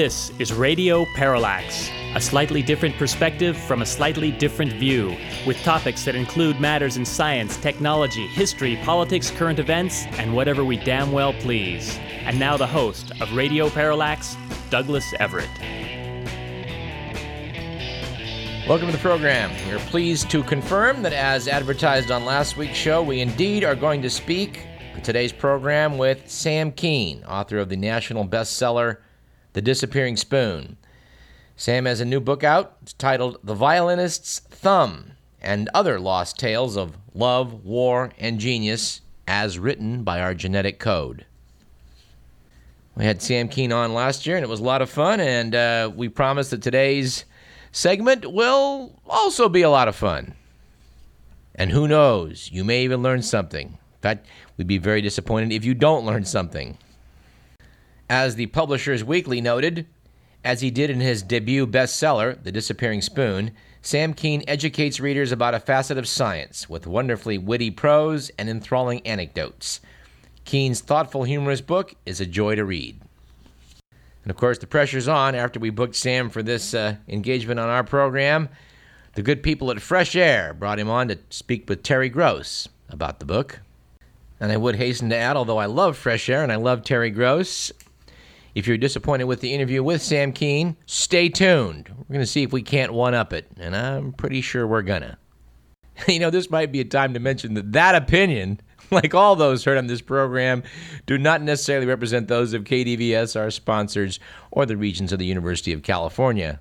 This is Radio Parallax, a slightly different perspective from a slightly different view, with topics that include matters in science, technology, history, politics, current events, and whatever we damn well please. And now the host of Radio Parallax, Douglas Everett. Welcome to the program. We are pleased to confirm that, as advertised on last week's show, we indeed are going to speak on today's program with Sam Kean, author of the national bestseller the Disappearing Spoon. Sam has a new book out. It's titled The Violinist's Thumb and Other Lost Tales of Love, War, and Genius, as written by our genetic code. We had Sam Kean on last year, and it was a lot of fun, and uh, we promise that today's segment will also be a lot of fun. And who knows, you may even learn something. In fact, we'd be very disappointed if you don't learn something. As the Publishers Weekly noted, as he did in his debut bestseller, The Disappearing Spoon, Sam Kean educates readers about a facet of science with wonderfully witty prose and enthralling anecdotes. Kean's thoughtful, humorous book is a joy to read. And of course, the pressure's on after we booked Sam for this uh, engagement on our program. The good people at Fresh Air brought him on to speak with Terry Gross about the book. And I would hasten to add, although I love Fresh Air and I love Terry Gross, if you're disappointed with the interview with Sam Kean, stay tuned. We're going to see if we can't one up it, and I'm pretty sure we're going to. You know, this might be a time to mention that that opinion, like all those heard on this program, do not necessarily represent those of KDVS, our sponsors, or the regents of the University of California.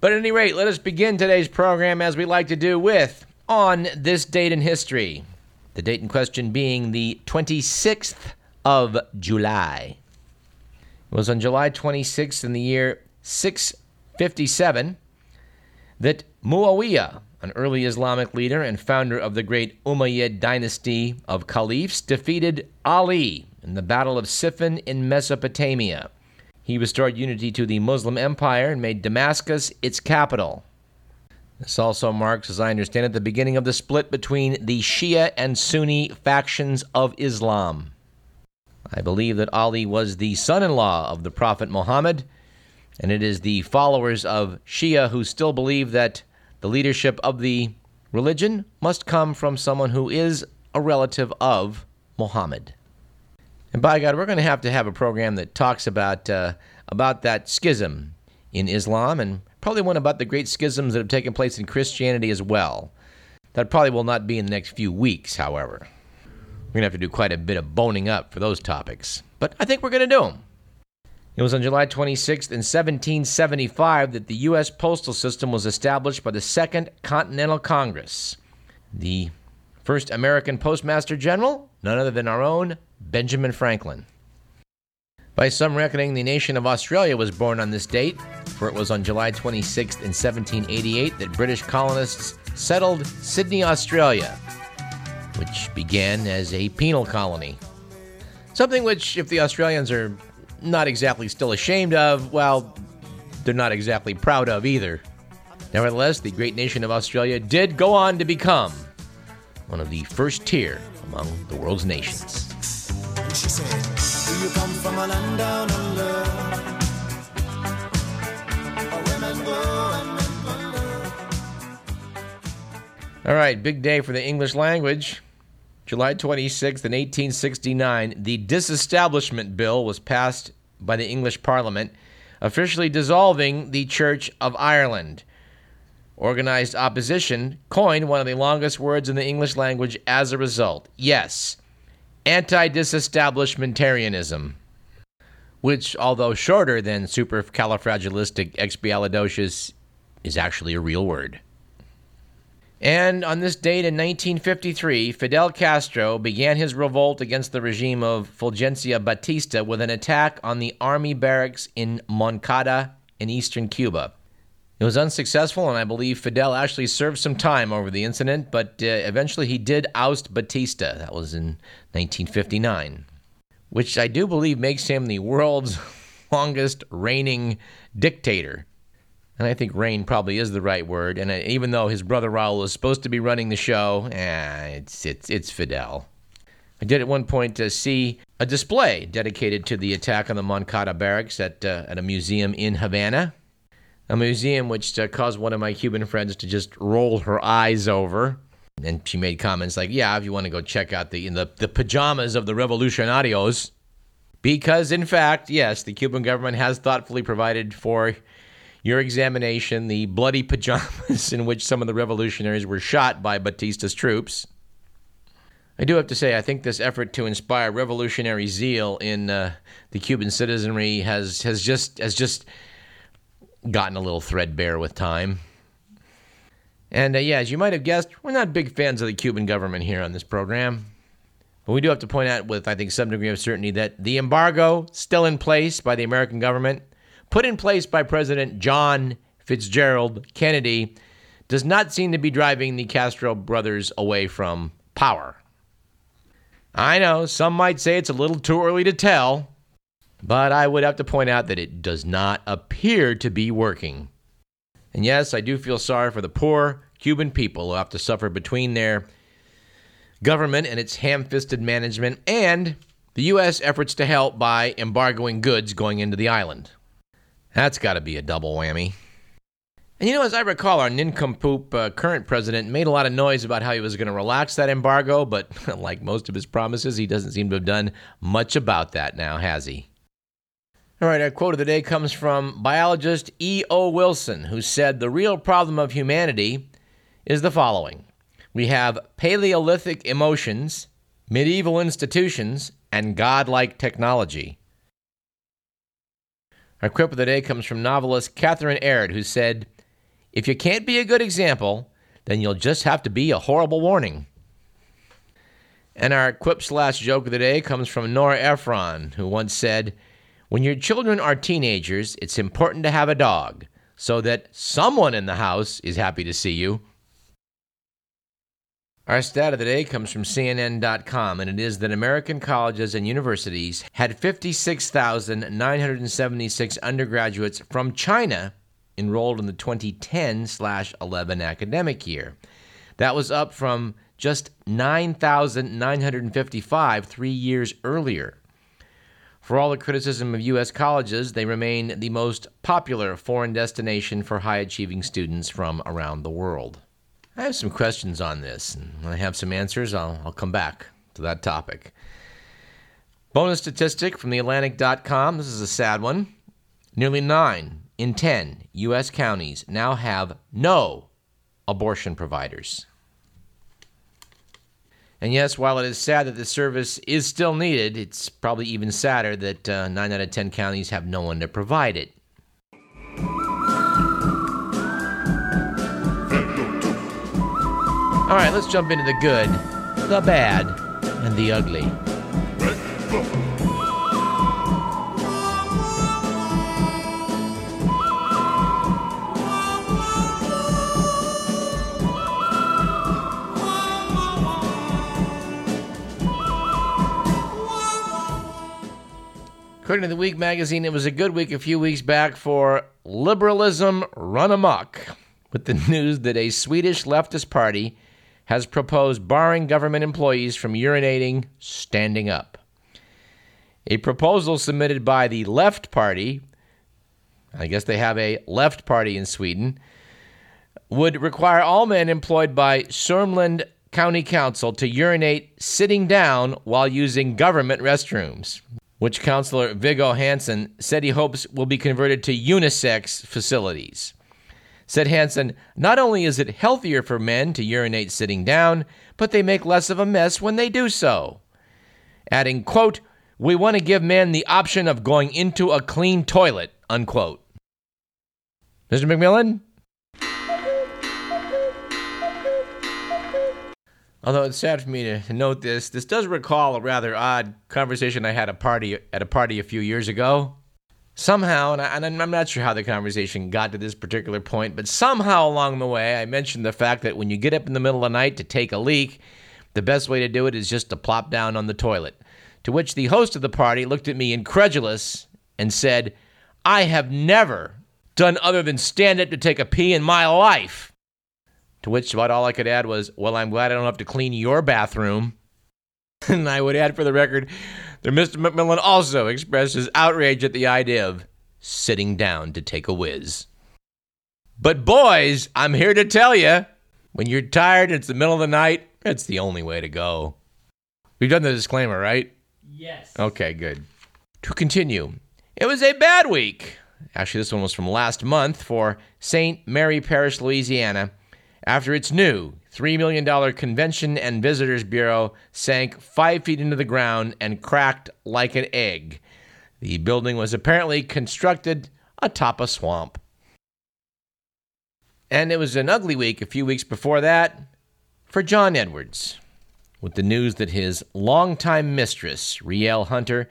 But at any rate, let us begin today's program as we like to do with On This Date in History. The date in question being the 26th of July. It was on July 26th in the year 657 that Muawiyah, an early Islamic leader and founder of the great Umayyad dynasty of caliphs, defeated Ali in the Battle of Siffin in Mesopotamia. He restored unity to the Muslim Empire and made Damascus its capital. This also marks, as I understand it, the beginning of the split between the Shia and Sunni factions of Islam. I believe that Ali was the son in law of the Prophet Muhammad, and it is the followers of Shia who still believe that the leadership of the religion must come from someone who is a relative of Muhammad. And by God, we're going to have to have a program that talks about uh, about that schism in Islam, and probably one about the great schisms that have taken place in Christianity as well. That probably will not be in the next few weeks, however. We're going to have to do quite a bit of boning up for those topics, but I think we're going to do them. It was on July 26th in 1775 that the U.S. postal system was established by the Second Continental Congress. The first American postmaster general, none other than our own Benjamin Franklin. By some reckoning, the nation of Australia was born on this date, for it was on July 26th in 1788 that British colonists settled Sydney, Australia, which began as a penal colony. Something which, if the Australians are not exactly still ashamed of, well, they're not exactly proud of either. Nevertheless, the great nation of Australia did go on to become one of the first tier among the world's nations. All right, big day for the English language. July 26th, in 1869, the Disestablishment Bill was passed by the English Parliament, officially dissolving the Church of Ireland. Organized opposition coined one of the longest words in the English language as a result. Yes, anti disestablishmentarianism, which, although shorter than supercalifragilisticexpialidocious, is actually a real word. And on this date in 1953, Fidel Castro began his revolt against the regime of Fulgencio Batista with an attack on the army barracks in Moncada in eastern Cuba. It was unsuccessful, and I believe Fidel actually served some time over the incident, but uh, eventually he did oust Batista. That was in 1959, which I do believe makes him the world's longest reigning dictator and I think reign probably is the right word. And uh, even though his brother Raul is supposed to be running the show, eh, it's it's it's Fidel. I did at one point to see a display dedicated to the attack on the Moncada barracks at, uh, at a museum in Havana. A museum which uh, caused one of my Cuban friends to just roll her eyes over. And she made comments like, yeah, if you want to go check out the, the, the pajamas of the revolutionarios. Because, in fact, yes, the Cuban government has thoughtfully provided for your examination the bloody pajamas in which some of the revolutionaries were shot by Batista's troops. I do have to say, I think this effort to inspire revolutionary zeal in uh, the Cuban citizenry has has just has just gotten a little threadbare with time. And uh, yeah, as you might have guessed, we're not big fans of the Cuban government here on this program. But we do have to point out, with I think some degree of certainty, that the embargo still in place by the American government, put in place by President John Fitzgerald Kennedy, does not seem to be driving the Castro brothers away from power. I know some might say it's a little too early to tell, but I would have to point out that it does not appear to be working. And yes, I do feel sorry for the poor Cuban people who have to suffer between their government and its ham fisted management and the U.S. efforts to help by embargoing goods going into the island. That's got to be a double whammy. And you know, as I recall, our nincompoop uh, current president made a lot of noise about how he was going to relax that embargo, but like most of his promises, he doesn't seem to have done much about that now, has he? All right, our quote of the day comes from biologist E.O. Wilson, who said the real problem of humanity is the following we have Paleolithic emotions, medieval institutions, and godlike technology. Our quip of the day comes from novelist Catherine Aird, who said, if you can't be a good example, then you'll just have to be a horrible warning. And our quip slash joke of the day comes from Nora Ephron, who once said, When your children are teenagers, it's important to have a dog so that someone in the house is happy to see you. Our stat of the day comes from CNN.com, and it is that American colleges and universities had 56,976 undergraduates from China enrolled in the 2010 11 academic year. That was up from just 9,955 three years earlier. For all the criticism of U.S. colleges, they remain the most popular foreign destination for high achieving students from around the world. I have some questions on this, and when I have some answers, I'll, I'll come back to that topic. Bonus statistic from theatlantic.com. This is a sad one. Nearly nine in 10 U.S. counties now have no abortion providers. And yes, while it is sad that the service is still needed, it's probably even sadder that uh, 9 out of 10 counties have no one to provide it. All right, let's jump into the good, the bad, and the ugly. According to the Week magazine, it was a good week a few weeks back for liberalism run amok, with the news that a Swedish leftist party has proposed barring government employees from urinating standing up. A proposal submitted by the Left Party, I guess they have a left party in Sweden, would require all men employed by Sörmland County Council to urinate sitting down while using government restrooms which Councillor Viggo Hansen said he hopes will be converted to unisex facilities. Said Hansen, not only is it healthier for men to urinate sitting down, but they make less of a mess when they do so. Adding, quote, we want to give men the option of going into a clean toilet, unquote. Mr. McMillan? Although it's sad for me to note this, this does recall a rather odd conversation I had a party at a party a few years ago. Somehow, and, I, am not sure how the conversation got to this particular point, but somehow along the way, I mentioned the fact that when you get up in the middle of the night to take a leak, the best way to do it is just to plop down on the toilet. To which the host of the party looked at me incredulous and said, I have never done other than stand up to take a pee in my life. To which about all I could add was, Well, I'm glad I don't have to clean your bathroom. and I would add for the record that Mr. McMillan also expressed his outrage at the idea of sitting down to take a whiz. But, boys, I'm here to tell you when you're tired and it's the middle of the night, it's the only way to go. We've done the disclaimer, right? Yes. Okay, good. To continue, it was a bad week. Actually, this one was from last month for St. Mary Parish, Louisiana, after its new $3 million Convention and Visitors Bureau sank five feet into the ground and cracked like an egg. The building was apparently constructed atop a swamp. And it was an ugly week a few weeks before that for John Edwards, with the news that his longtime mistress, Rielle Hunter,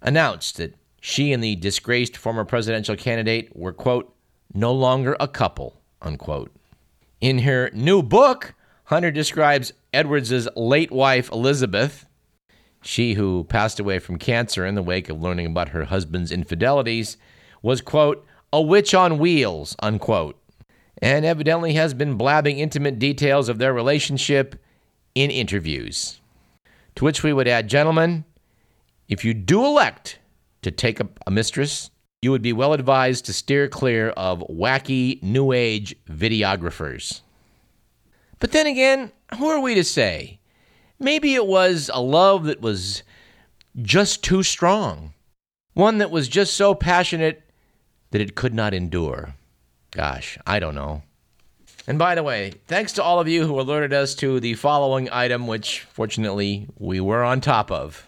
announced that she and the disgraced former presidential candidate were, quote, no longer a couple, unquote. In her new book, Hunter describes Edwards' late wife, Elizabeth, she who passed away from cancer in the wake of learning about her husband's infidelities, was, quote, a witch on wheels, unquote, and evidently has been blabbing intimate details of their relationship in interviews. To which we would add, gentlemen, if you do elect to take a, a mistress, you would be well advised to steer clear of wacky New Age videographers. But then again, who are we to say? Maybe it was a love that was just too strong, one that was just so passionate that it could not endure. Gosh, I don't know. And by the way, thanks to all of you who alerted us to the following item, which fortunately we were on top of.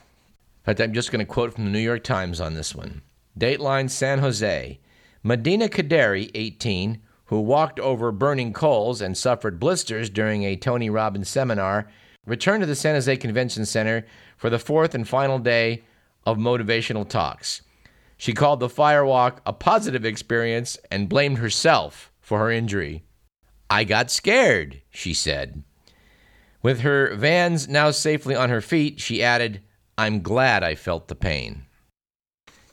In fact, I'm just going to quote from the New York Times on this one. Dateline San Jose. Medina Kaderi, 18, who walked over burning coals and suffered blisters during a Tony Robbins seminar, returned to the San Jose Convention Center for the fourth and final day of motivational talks. She called the firewalk a positive experience and blamed herself for her injury. I got scared, she said. With her vans now safely on her feet, she added, I'm glad I felt the pain.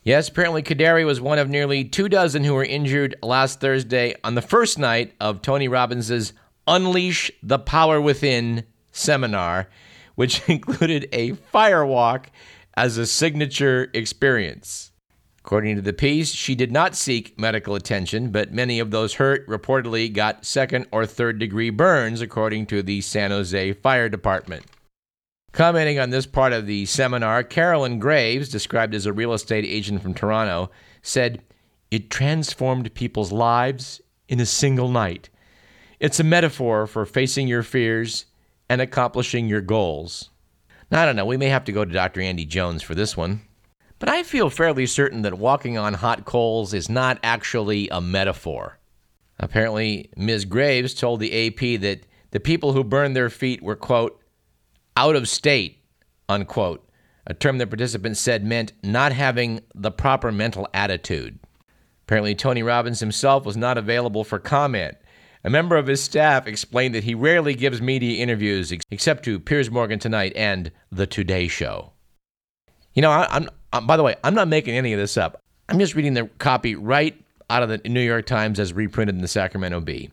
Yes, apparently Kaderi was one of nearly two dozen who were injured last Thursday on the first night of Tony Robbins's Unleash the Power Within seminar, which included a firewalk as a signature experience. According to the piece, she did not seek medical attention, but many of those hurt reportedly got second or third degree burns, according to the San Jose Fire Department. Commenting on this part of the seminar, Carolyn Graves, described as a real estate agent from Toronto, said, It transformed people's lives in a single night. It's a metaphor for facing your fears and accomplishing your goals. Now, I don't know, we may have to go to Dr. Andy Jones for this one. But I feel fairly certain that walking on hot coals is not actually a metaphor. Apparently, Ms. Graves told the AP that the people who burned their feet were, quote, out of state, unquote, a term the participants said meant not having the proper mental attitude. Apparently, Tony Robbins himself was not available for comment. A member of his staff explained that he rarely gives media interviews except to Piers Morgan Tonight and The Today Show. You know, I, am I'm, uh, by the way, I'm not making any of this up. I'm just reading the copy right out of the New York Times as reprinted in the Sacramento Bee.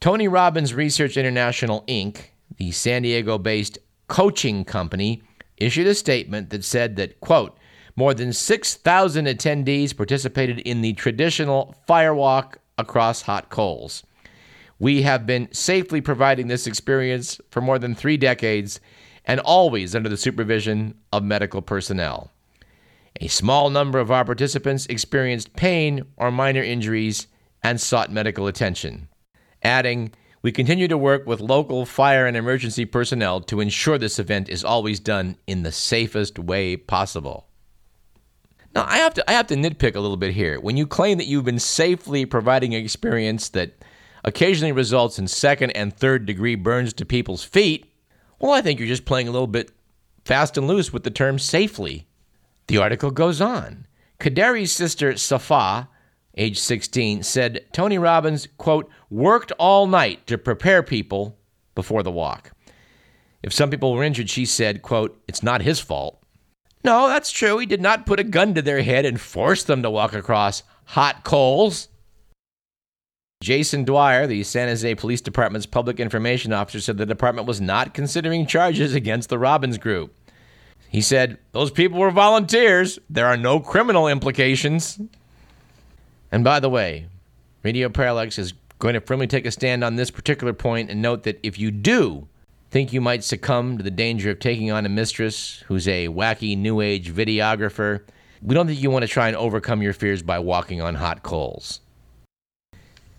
Tony Robbins Research International, Inc., the San Diego based coaching company, issued a statement that said that, quote, more than 6,000 attendees participated in the traditional firewalk across hot coals. We have been safely providing this experience for more than three decades and always under the supervision of medical personnel. A small number of our participants experienced pain or minor injuries and sought medical attention. Adding, we continue to work with local fire and emergency personnel to ensure this event is always done in the safest way possible. Now, I have to I have to nitpick a little bit here. When you claim that you've been safely providing an experience that occasionally results in second and third degree burns to people's feet, well, I think you're just playing a little bit fast and loose with the term safely. The article goes on. Kaderi's sister Safa age 16, said Tony Robbins, quote, worked all night to prepare people before the walk. If some people were injured, she said, quote, it's not his fault. No, that's true. He did not put a gun to their head and force them to walk across hot coals. Jason Dwyer, the San Jose Police Department's public information officer, said the department was not considering charges against the Robbins Group. He said, Those people were volunteers. There are no criminal implications. And by the way, Radio Parallax is going to firmly take a stand on this particular point and note that if you do think you might succumb to the danger of taking on a mistress who's a wacky new age videographer, we don't think you want to try and overcome your fears by walking on hot coals.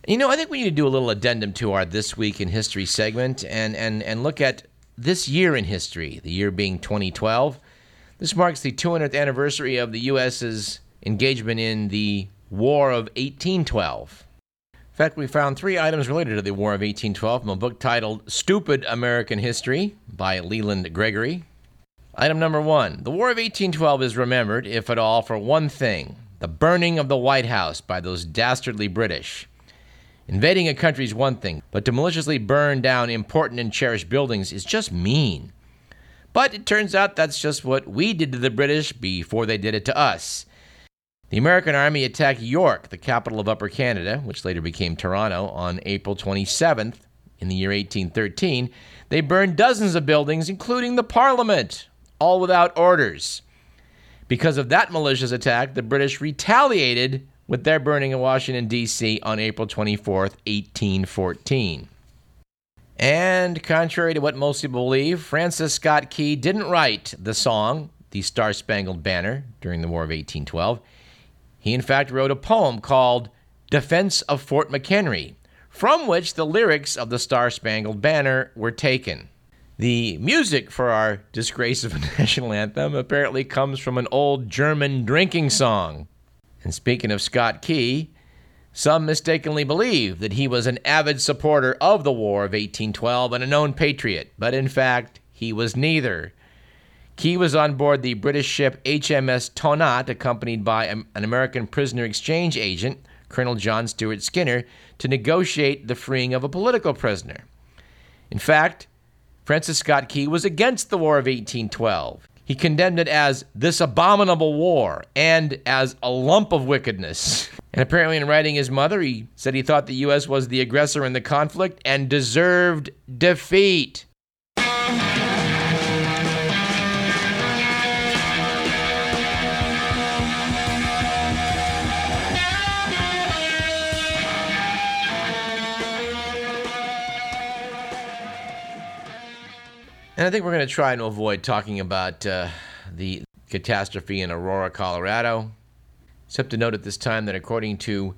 You know, I think we need to do a little addendum to our This Week in History segment and, and, and look at this year in history, the year being 2012. This marks the 200th anniversary of the U.S.'s engagement in the War of 1812. In fact, we found three items related to the War of 1812 from a book titled Stupid American History by Leland Gregory. Item number one The War of 1812 is remembered, if at all, for one thing the burning of the White House by those dastardly British. Invading a country is one thing, but to maliciously burn down important and cherished buildings is just mean. But it turns out that's just what we did to the British before they did it to us. The American Army attacked York, the capital of Upper Canada, which later became Toronto, on April 27th in the year 1813. They burned dozens of buildings, including the Parliament, all without orders. Because of that malicious attack, the British retaliated with their burning of Washington, D.C. on April 24th, 1814. And contrary to what most people believe, Francis Scott Key didn't write the song, The Star Spangled Banner, during the War of 1812. He, in fact, wrote a poem called Defense of Fort McHenry, from which the lyrics of the Star Spangled Banner were taken. The music for our disgrace of a national anthem apparently comes from an old German drinking song. And speaking of Scott Key, some mistakenly believe that he was an avid supporter of the War of 1812 and a known patriot, but in fact, he was neither. Key was on board the British ship HMS Tonnant, accompanied by an American prisoner exchange agent, Colonel John Stuart Skinner, to negotiate the freeing of a political prisoner. In fact, Francis Scott Key was against the War of 1812. He condemned it as this abominable war and as a lump of wickedness. And apparently, in writing his mother, he said he thought the U.S. was the aggressor in the conflict and deserved defeat. And I think we're going to try and avoid talking about uh, the catastrophe in Aurora, Colorado, except to note at this time that according to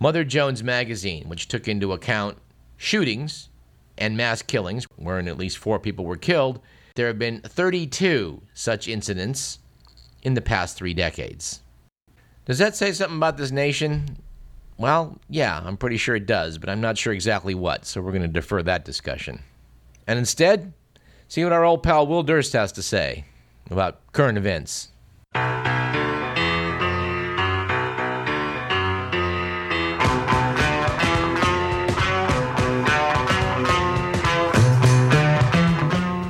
Mother Jones magazine, which took into account shootings and mass killings, wherein at least four people were killed, there have been 32 such incidents in the past three decades. Does that say something about this nation? Well, yeah, I'm pretty sure it does, but I'm not sure exactly what, so we're going to defer that discussion. And instead, See what our old pal Will Durst has to say about current events.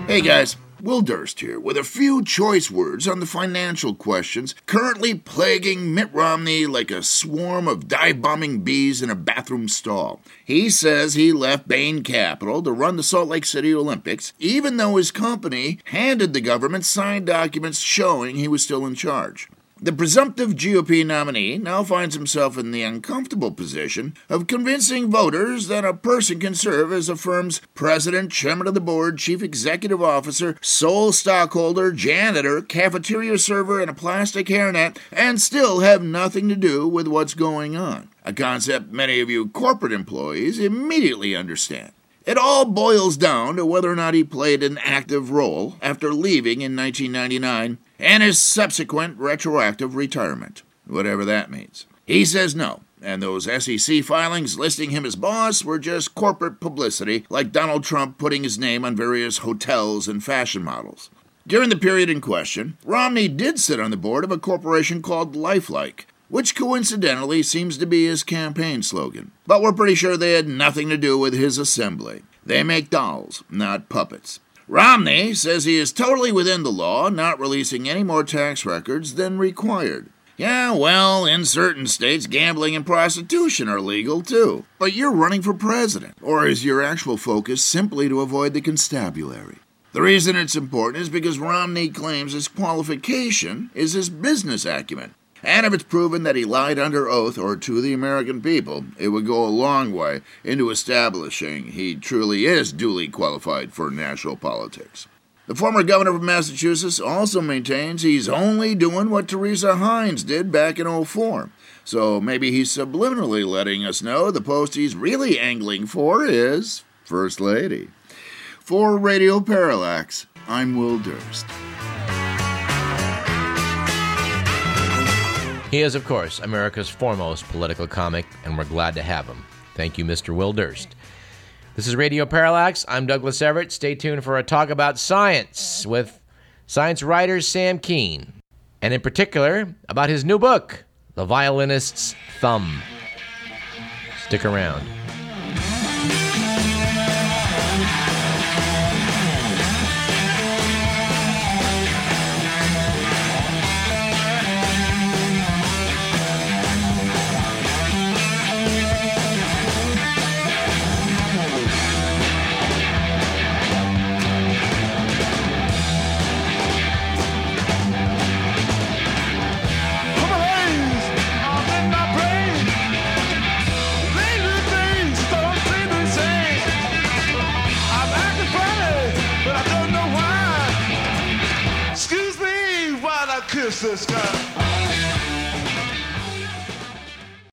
Hey guys, Will Durst here with a few choice words on the financial questions currently plaguing Mitt Romney like a swarm of dive bombing bees in a bathroom stall. He says he left Bain Capital to run the Salt Lake City Olympics, even though his company handed the government signed documents showing he was still in charge. The presumptive GOP nominee now finds himself in the uncomfortable position of convincing voters that a person can serve as a firm's president, chairman of the board, chief executive officer, sole stockholder, janitor, cafeteria server, and a plastic hairnet, and still have nothing to do with what's going on. A concept many of you corporate employees immediately understand. It all boils down to whether or not he played an active role after leaving in 1999 and his subsequent retroactive retirement, whatever that means. He says no, and those SEC filings listing him as boss were just corporate publicity, like Donald Trump putting his name on various hotels and fashion models. During the period in question, Romney did sit on the board of a corporation called Lifelike, which coincidentally seems to be his campaign slogan. But we're pretty sure they had nothing to do with his assembly. They make dolls, not puppets. Romney says he is totally within the law, not releasing any more tax records than required. Yeah, well, in certain states, gambling and prostitution are legal too. But you're running for president. Or is your actual focus simply to avoid the constabulary? The reason it's important is because Romney claims his qualification is his business acumen. And if it's proven that he lied under oath or to the American people, it would go a long way into establishing he truly is duly qualified for national politics. The former governor of Massachusetts also maintains he's only doing what Teresa Heinz did back in 04. So maybe he's subliminally letting us know the post he's really angling for is First Lady. For Radio Parallax, I'm Will Durst. He is, of course, America's foremost political comic, and we're glad to have him. Thank you, Mr. Will Durst. This is Radio Parallax. I'm Douglas Everett. Stay tuned for a talk about science with science writer Sam Kean, and in particular about his new book, The Violinist's Thumb. Stick around.